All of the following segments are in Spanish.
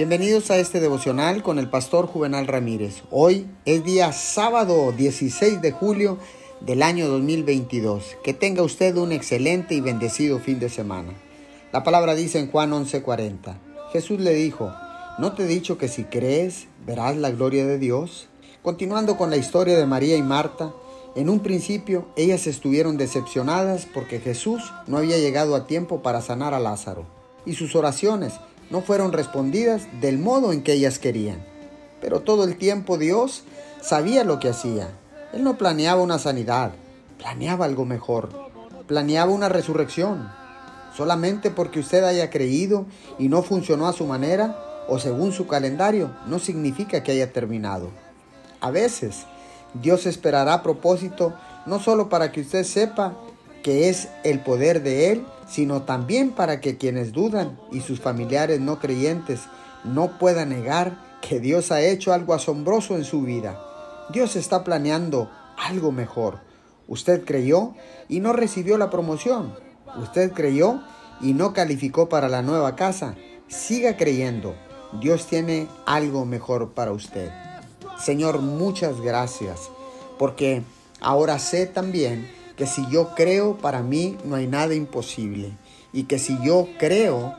Bienvenidos a este devocional con el pastor Juvenal Ramírez. Hoy es día sábado 16 de julio del año 2022. Que tenga usted un excelente y bendecido fin de semana. La palabra dice en Juan 11:40. Jesús le dijo, ¿no te he dicho que si crees verás la gloria de Dios? Continuando con la historia de María y Marta, en un principio ellas estuvieron decepcionadas porque Jesús no había llegado a tiempo para sanar a Lázaro y sus oraciones no fueron respondidas del modo en que ellas querían. Pero todo el tiempo Dios sabía lo que hacía. Él no planeaba una sanidad, planeaba algo mejor, planeaba una resurrección. Solamente porque usted haya creído y no funcionó a su manera o según su calendario, no significa que haya terminado. A veces, Dios esperará a propósito no solo para que usted sepa que es el poder de Él, sino también para que quienes dudan y sus familiares no creyentes no puedan negar que Dios ha hecho algo asombroso en su vida. Dios está planeando algo mejor. Usted creyó y no recibió la promoción. Usted creyó y no calificó para la nueva casa. Siga creyendo. Dios tiene algo mejor para usted. Señor, muchas gracias, porque ahora sé también que si yo creo, para mí no hay nada imposible. Y que si yo creo,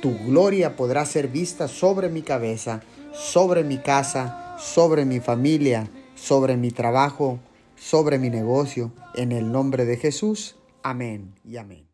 tu gloria podrá ser vista sobre mi cabeza, sobre mi casa, sobre mi familia, sobre mi trabajo, sobre mi negocio. En el nombre de Jesús. Amén y amén.